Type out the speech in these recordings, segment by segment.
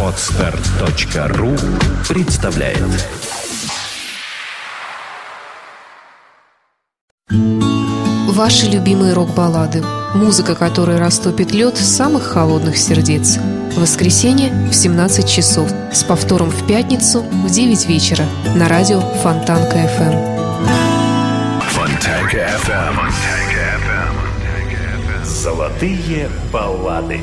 Отстар.ру представляет. Ваши любимые рок-баллады. Музыка, которая растопит лед самых холодных сердец. Воскресенье в 17 часов. С повтором в пятницу в 9 вечера. На радио Фонтанка FM эм. Фонтанка FM эм. Золотые баллады.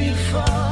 before.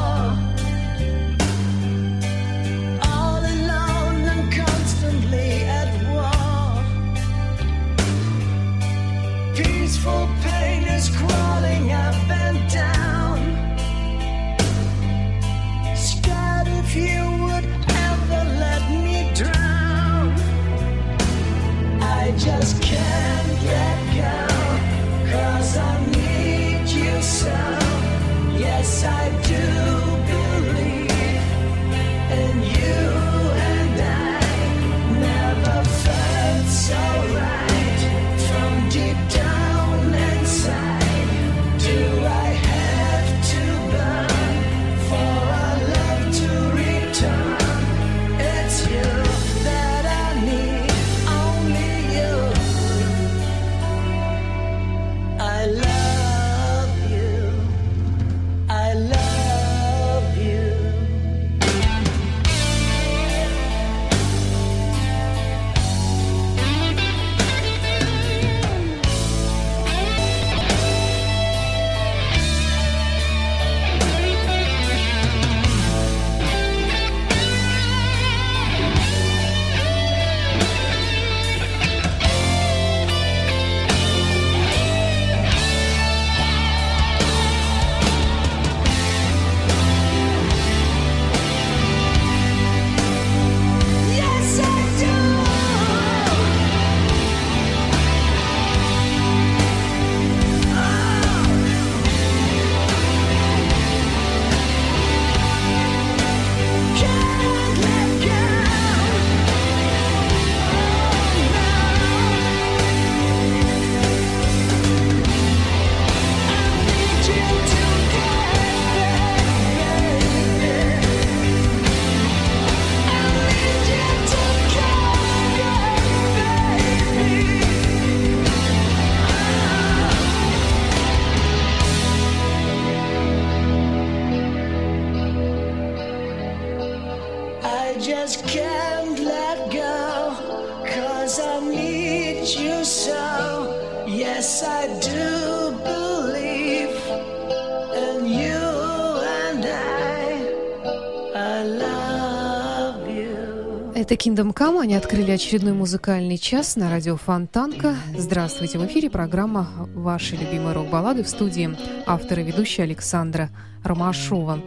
Они открыли очередной музыкальный час на радио Фонтанка. Здравствуйте. В эфире программа «Ваши любимые рок-баллады» в студии автора ведущая Александра Ромашова.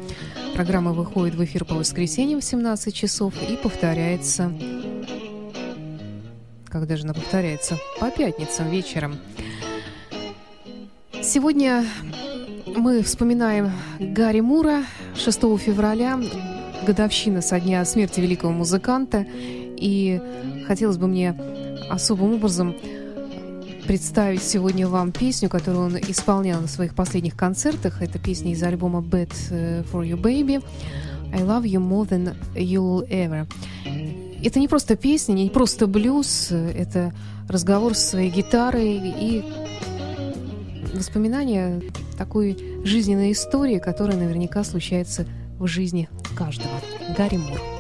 Программа выходит в эфир по воскресеньям в 17 часов и повторяется... Когда же она повторяется? По пятницам вечером. Сегодня мы вспоминаем Гарри Мура 6 февраля, годовщина со дня смерти великого музыканта. И хотелось бы мне особым образом представить сегодня вам песню, которую он исполнял на своих последних концертах. Это песня из альбома Bad for You Baby. I love you more than you'll ever. Это не просто песня, не просто блюз, это разговор с своей гитарой и воспоминания такой жизненной истории, которая наверняка случается в жизни каждого. Гарри Мур.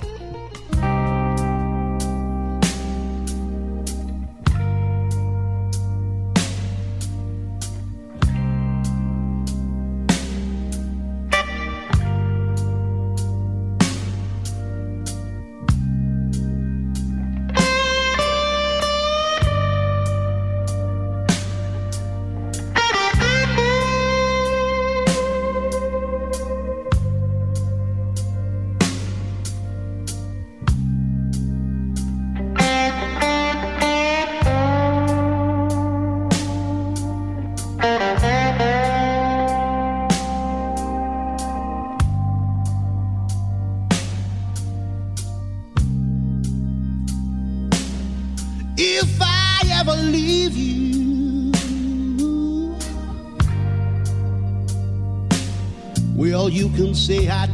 Say I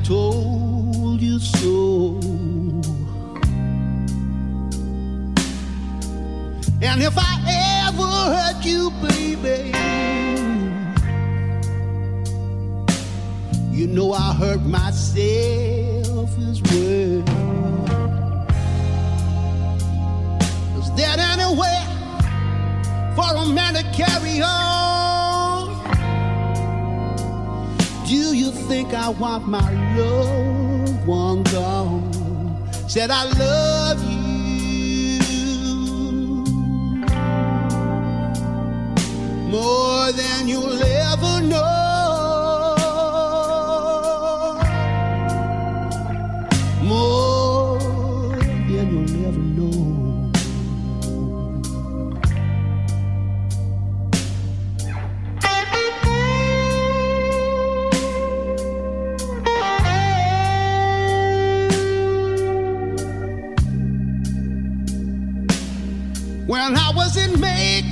that I love.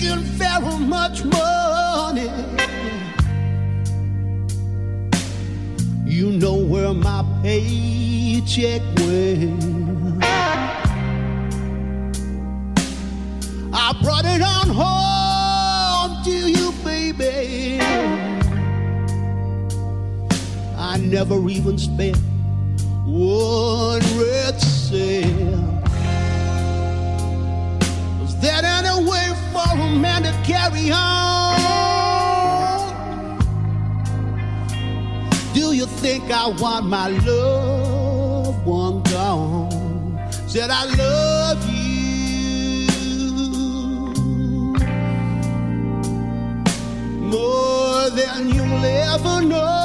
Making very much money, you know where my paycheck went. I brought it on home to you, baby. I never even spent one red cent. For a man to carry on? Do you think I want my loved one gone? Said I love you more than you'll ever know.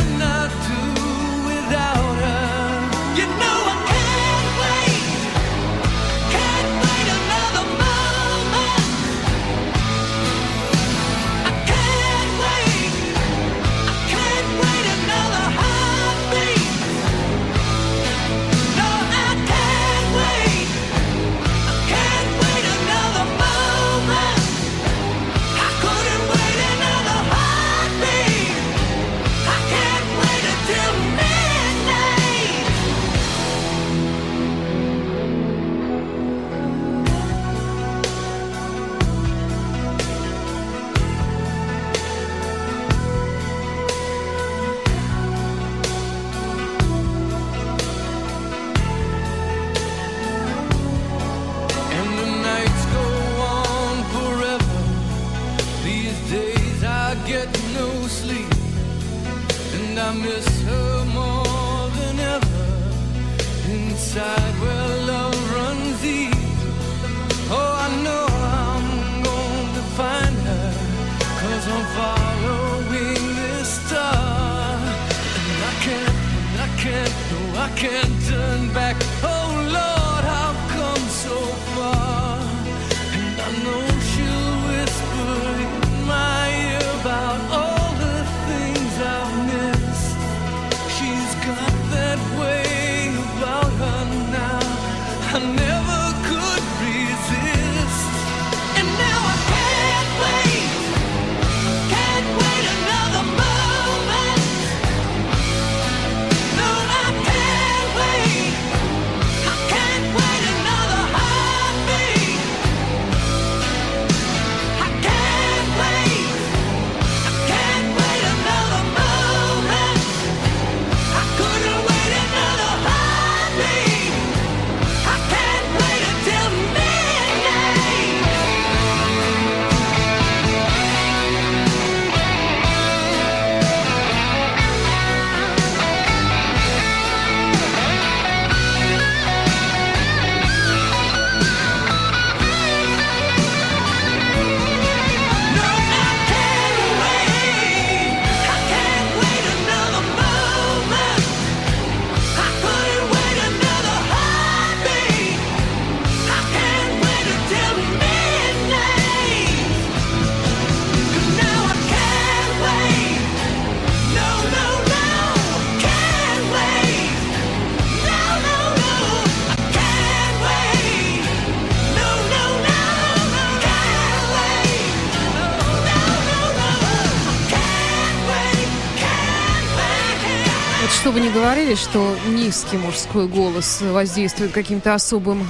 говорили, что низкий мужской голос воздействует каким-то особым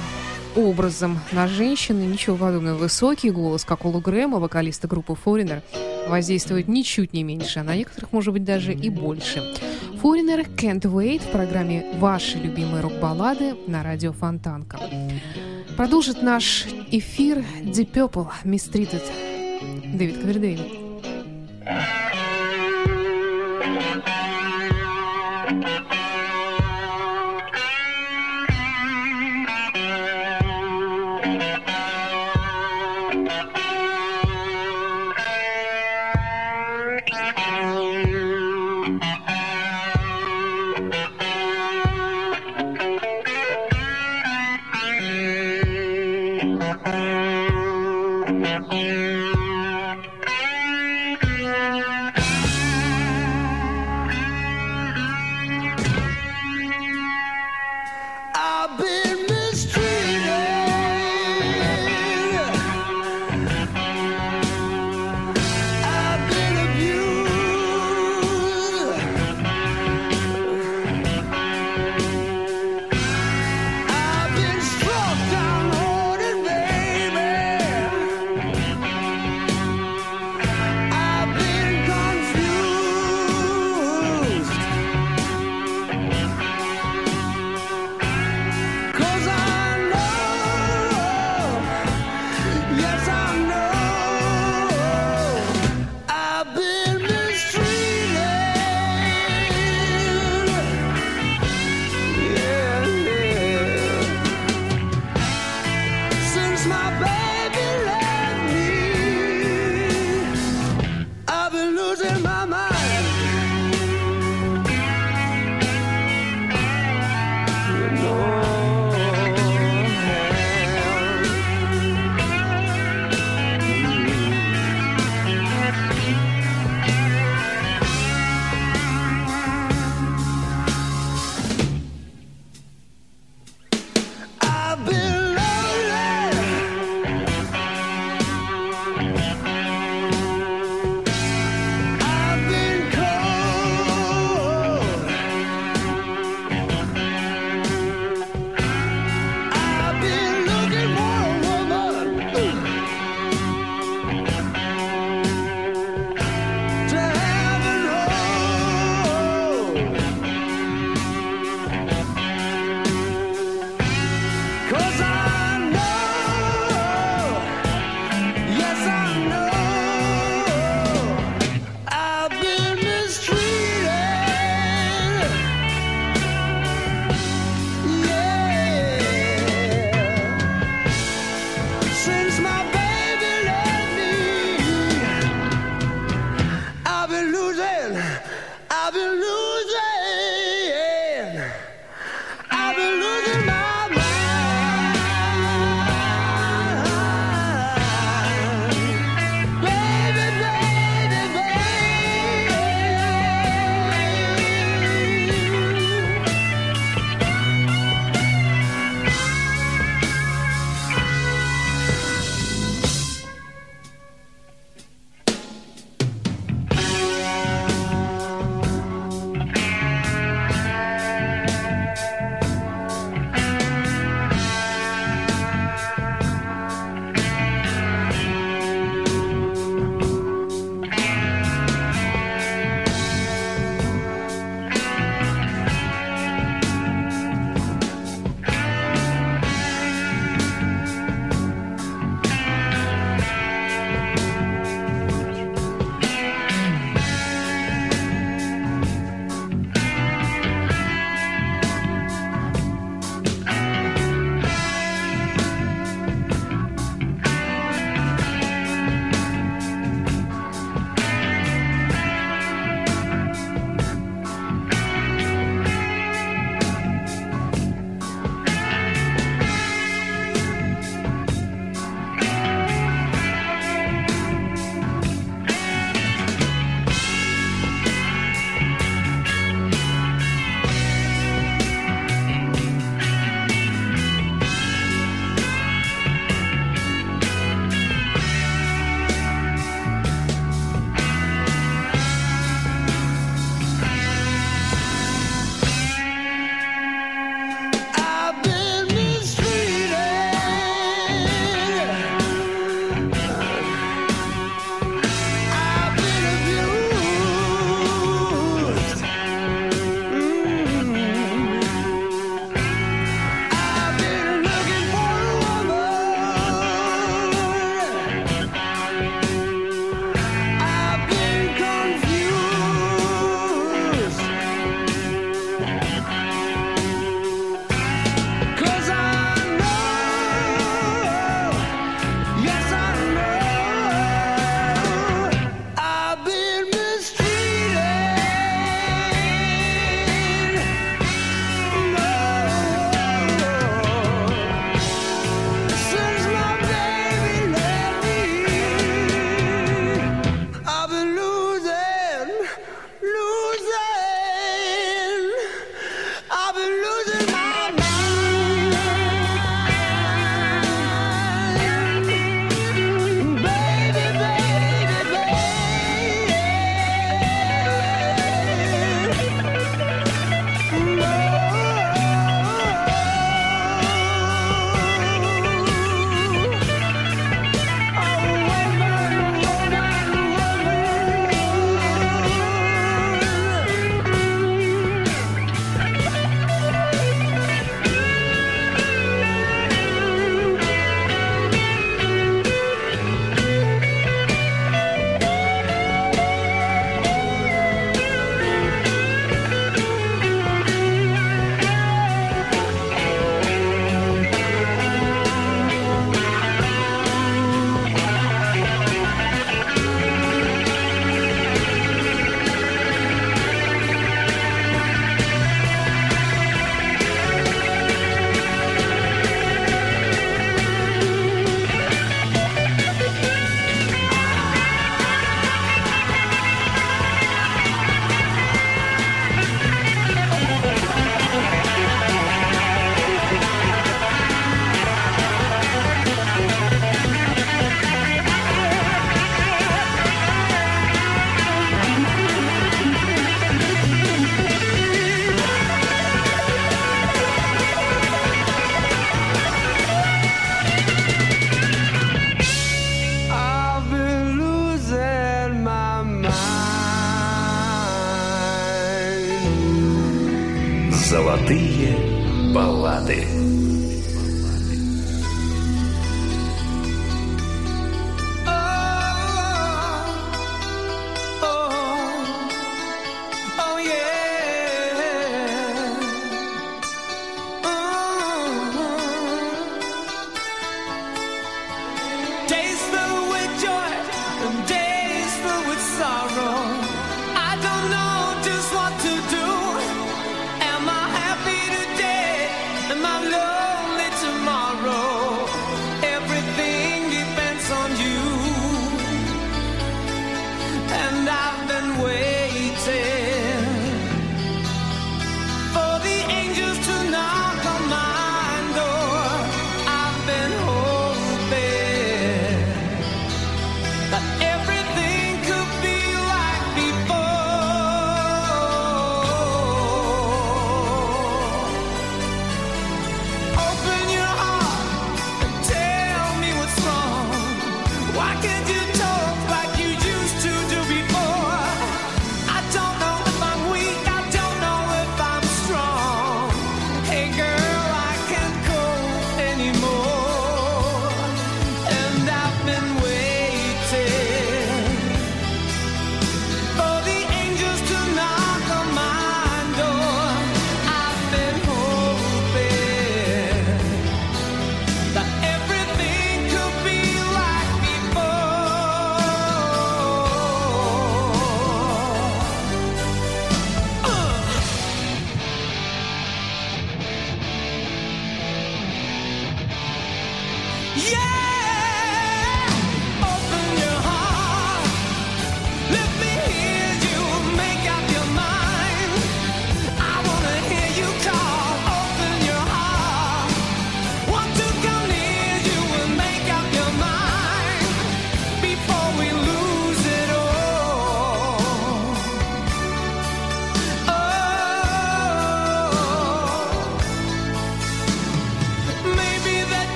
образом на женщины. Ничего подобного. Высокий голос, как у Лу Грэма, вокалиста группы Foreigner, воздействует ничуть не меньше, а на некоторых, может быть, даже и больше. Foreigner Can't Wait в программе «Ваши любимые рок-баллады» на радио Фонтанка. Продолжит наш эфир Deep Purple Mistreated Дэвид Кавердейл.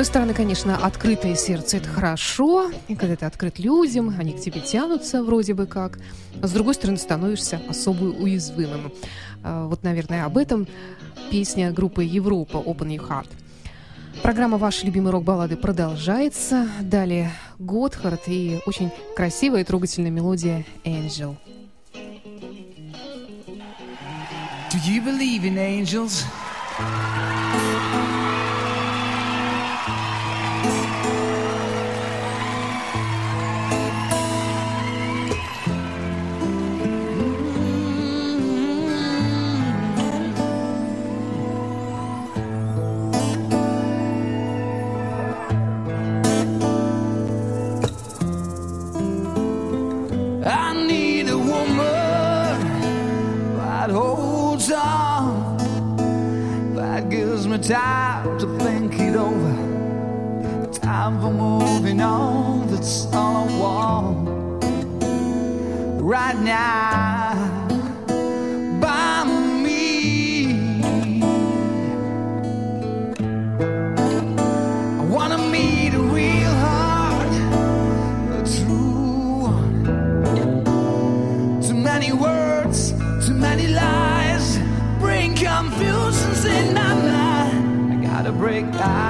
одной стороны, конечно, открытое сердце – это хорошо, и когда ты открыт людям, они к тебе тянутся вроде бы как. А с другой стороны, становишься особо уязвимым. А, вот, наверное, об этом песня группы «Европа» «Open Your Heart». Программа «Ваши любимые рок-баллады» продолжается. Далее Готхард и очень красивая и трогательная мелодия «Angel». Do you believe in angels? time to think it over. Time for moving on that's all I want. Right now. perfect eye.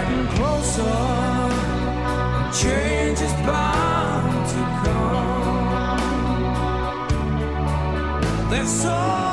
getting closer. Change is bound to come. There's so.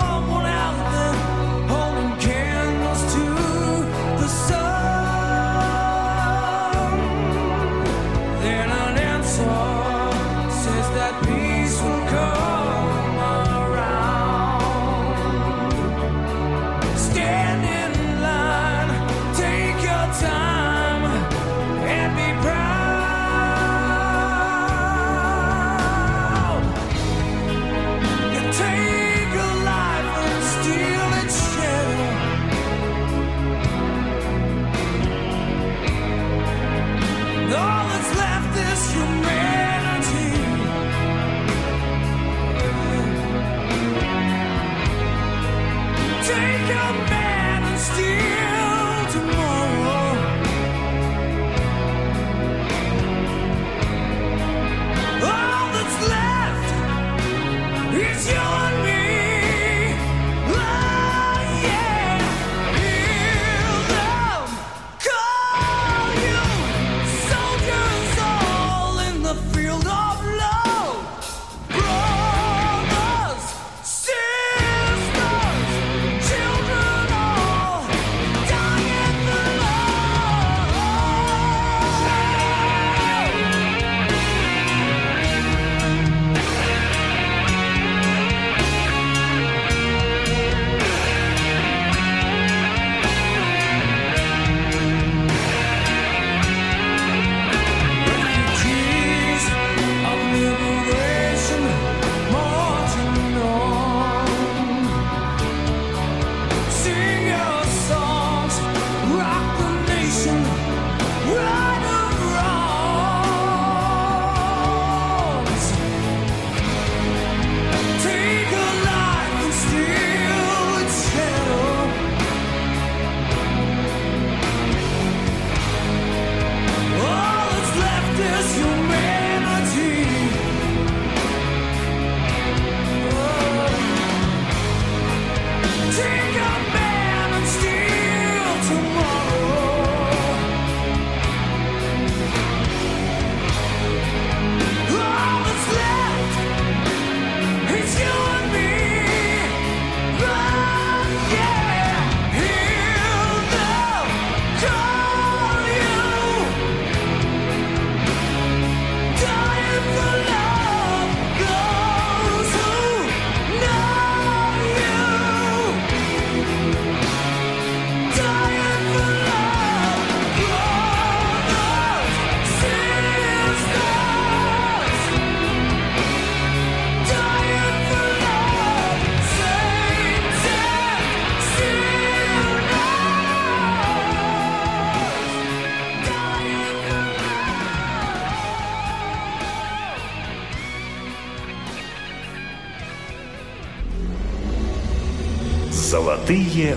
Золотые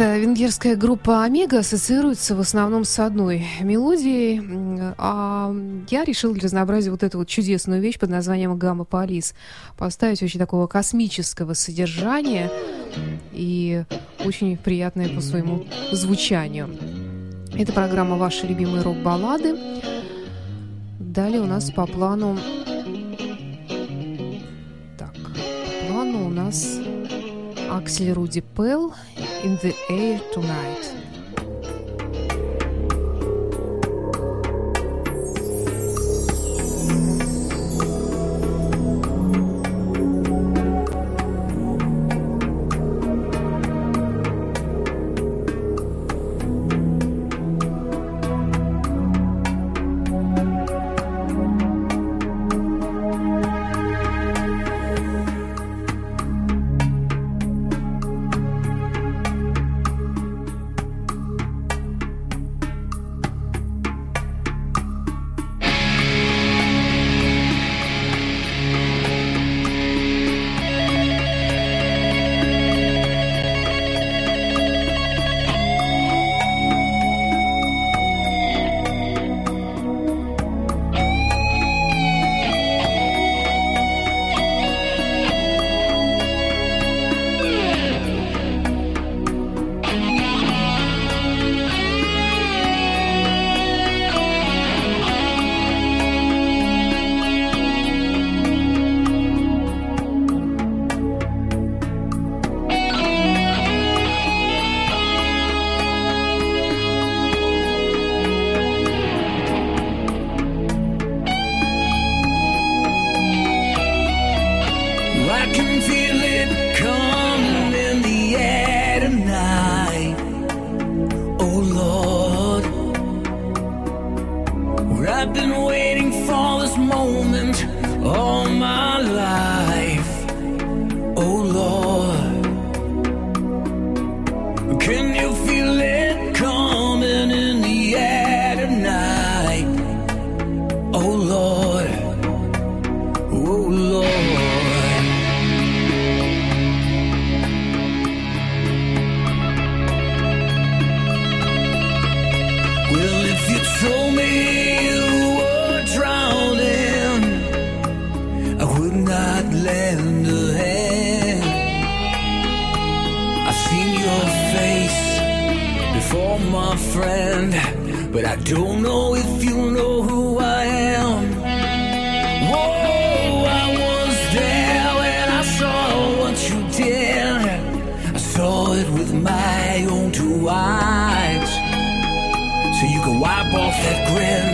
Как-то венгерская группа Омега ассоциируется в основном с одной мелодией, а я решил для разнообразия вот эту вот чудесную вещь под названием «Гамма Полис» поставить очень такого космического содержания и очень приятное по своему звучанию. Это программа «Ваши любимые рок-баллады». Далее у нас по плану... Так, по плану у нас Аксель Руди Пелл «In the Air Tonight». You feel but I don't know if you know who I am. Whoa, I was there when I saw what you did. I saw it with my own two eyes. So you can wipe off that grin.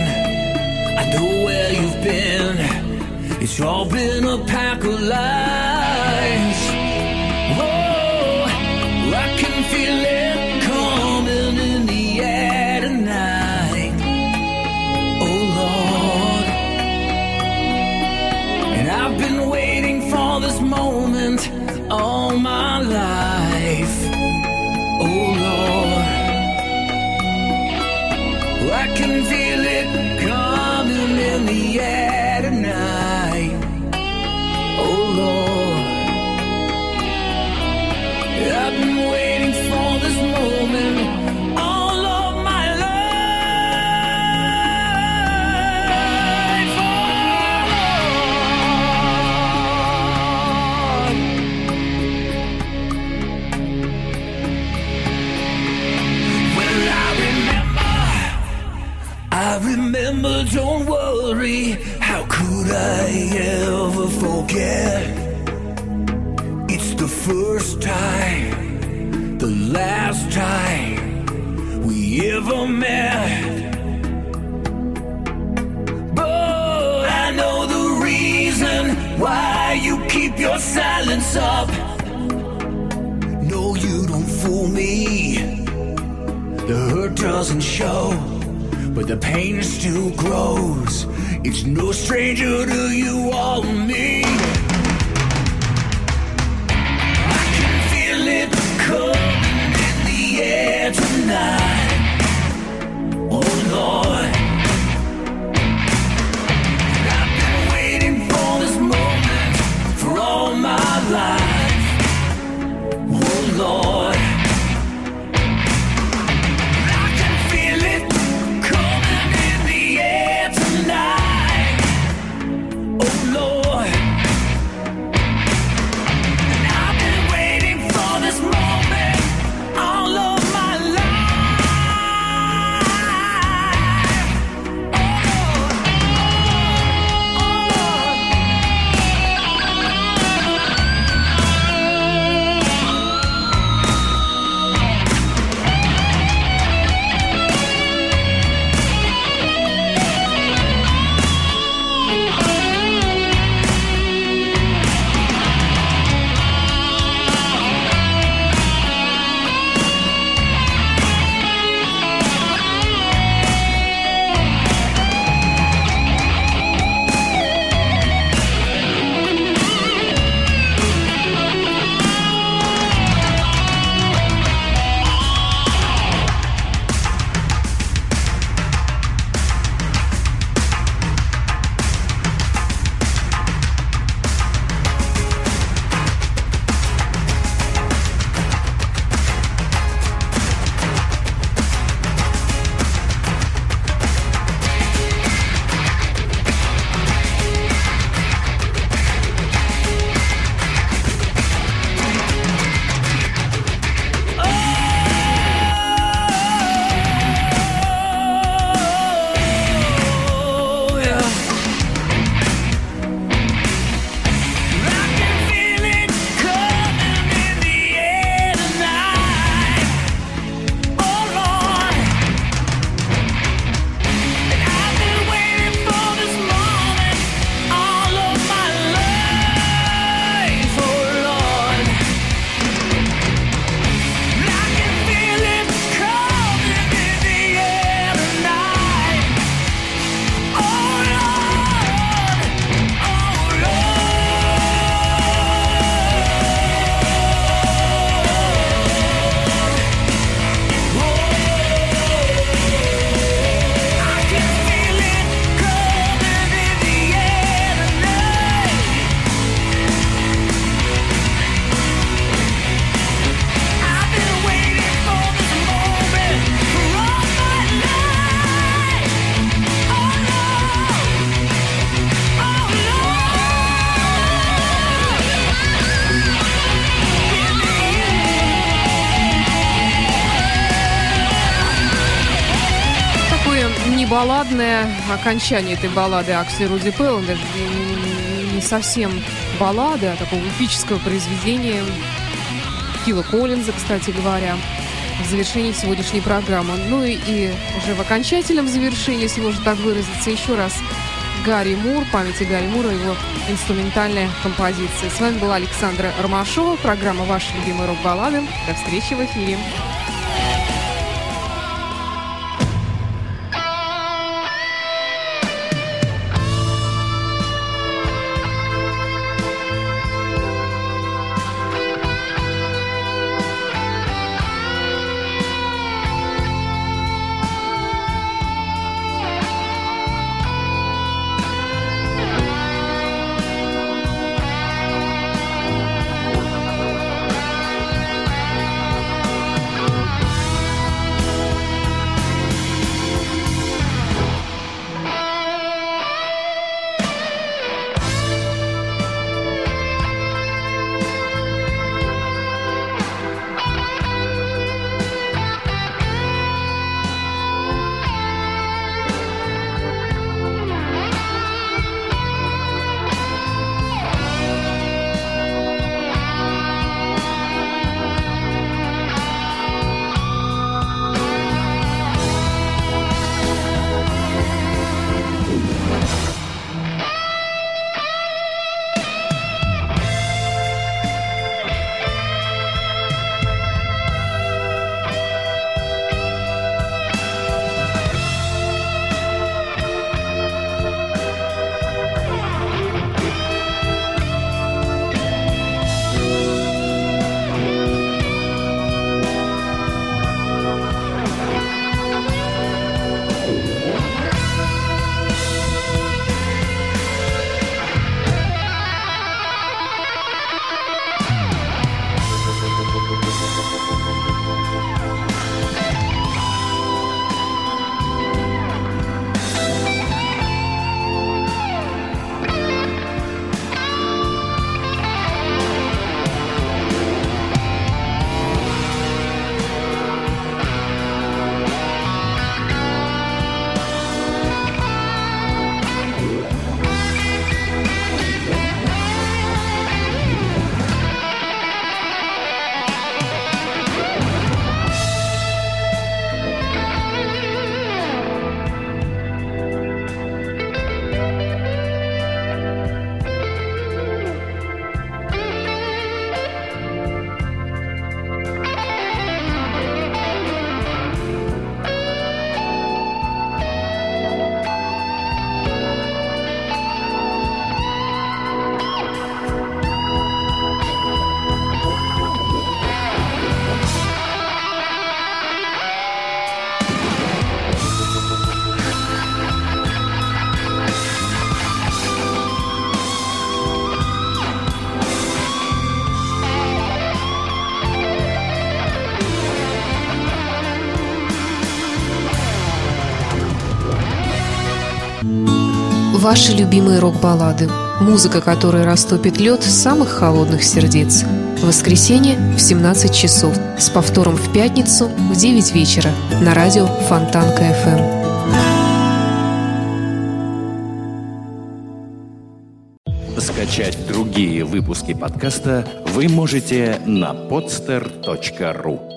I know where you've been. It's all been a pack of lies. Can feel it It's the first time, the last time we ever met. But I know the reason why you keep your silence up. No, you don't fool me. The hurt doesn't show, but the pain still grows. It's no stranger to you or me. I can feel it coming in the air tonight. Окончание этой баллады Аксли Руди Пелл, даже не, не совсем баллада, а такого эпического произведения Фила Коллинза, кстати говоря, в завершении сегодняшней программы. Ну и, и уже в окончательном завершении, если можно так выразиться, еще раз Гарри Мур, памяти Гарри Мура, его инструментальная композиция. С вами была Александра Ромашова, программа «Ваши любимые рок-баллады». До встречи в эфире. Ваши любимые рок-баллады. Музыка, которая растопит лед самых холодных сердец. В воскресенье в 17 часов. С повтором в пятницу в 9 вечера. На радио Фонтанка FM. Скачать другие выпуски подкаста вы можете на podster.ru